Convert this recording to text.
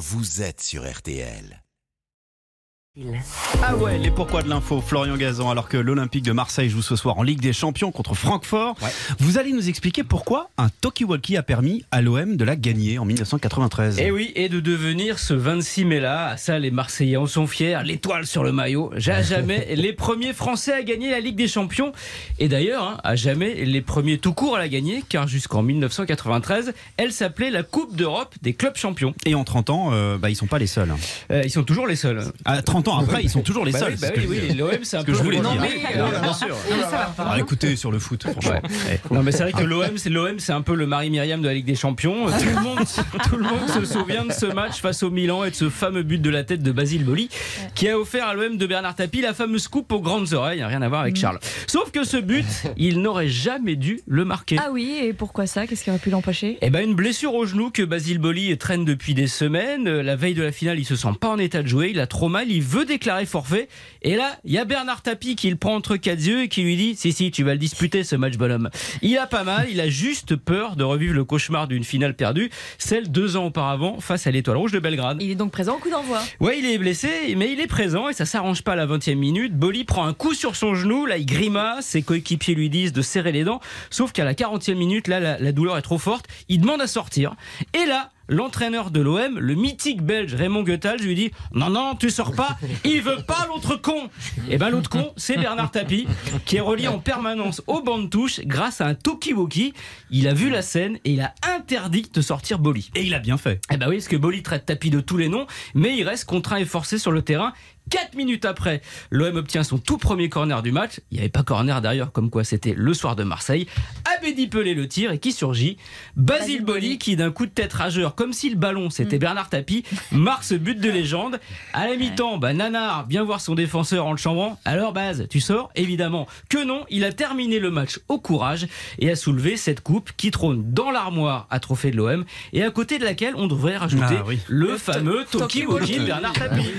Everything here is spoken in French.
vous êtes sur RTL. Ah ouais, les pourquoi de l'info, Florian Gazan, alors que l'Olympique de Marseille joue ce soir en Ligue des Champions contre Francfort. Vous allez nous expliquer pourquoi un talkie-walkie a permis à l'OM de la gagner en 1993. Et oui, et de devenir ce 26 mai-là, ça les Marseillais en sont fiers, l'étoile sur le maillot, à jamais les premiers Français à gagner la Ligue des Champions. Et d'ailleurs, hein, à jamais les premiers tout court à la gagner, car jusqu'en 1993, elle s'appelait la Coupe d'Europe des clubs champions. Et en 30 ans, euh, bah, ils sont pas les seuls. Euh, ils sont toujours les seuls. À 30 ans après, ils sont toujours les Bah seuls. oui, bah oui, l'OM c'est un peu que je voulais le- dire. Non, mais, bien sûr. Ah, écoutez, sur le foot, franchement. Non mais c'est vrai que l'OM c'est l'OM c'est un peu le Marie Myriam de la Ligue des Champions. Tout le monde tout le monde se souvient de ce match face au Milan et de ce fameux but de la tête de Basile Boli qui a offert à l'OM de Bernard Tapie la fameuse coupe aux grandes oreilles, rien à voir avec Charles. Sauf que ce but, il n'aurait jamais dû le marquer. Ah oui, et pourquoi ça? Qu'est-ce qui aurait pu l'empêcher? Eh ben une blessure au genou que Basile Boli traîne depuis des semaines. Euh, La veille de la finale, il se sent pas en état de jouer, il a trop mal, il veut déclarer forfait. Et là, il y a Bernard Tapie qui le prend entre quatre yeux et qui lui dit "Si si, tu vas le disputer ce match bonhomme." Il a pas mal, il a juste peur de revivre le cauchemar d'une finale perdue, celle deux ans auparavant face à l'Étoile Rouge de Belgrade. Il est donc présent au coup d'envoi. Ouais, il est blessé, mais il est présent et ça s'arrange pas à la 20e minute. Boli prend un coup sur son genou, là il grimace, ses coéquipiers lui disent de serrer les dents, sauf qu'à la 40e minute, là la, la douleur est trop forte, il demande à sortir. Et là, l'entraîneur de l'OM, le mythique belge Raymond Goethals, lui dit "Non non, tu sors pas, il veut pas l'autre con." Et ben l'autre con, c'est Bernard Tapie qui est relié en permanence au banc de touche grâce à un talkie-walkie. Il a vu la scène et il a interdit de sortir Boli. Et il a bien fait. Eh ben oui, parce que Boli traite Tapie de tous les noms, mais il reste contraint et forcé sur le terrain. 4 minutes après, l'OM obtient son tout premier corner du match. Il n'y avait pas corner d'ailleurs, comme quoi c'était le soir de Marseille. Abedi Pelé le tire et qui surgit? Basile Boli Boli. qui d'un coup de tête rageur, comme si le ballon c'était Bernard Tapie, marque ce but de légende. À la mi-temps, bah, Nanar vient voir son défenseur en le chambrant. Alors Baz, tu sors? Évidemment que non, il a terminé le match au courage et a soulevé cette coupe qui trône dans l'armoire à trophée de l'OM et à côté de laquelle on devrait rajouter Ah oui. le fameux Toki Woki Bernard Tapie.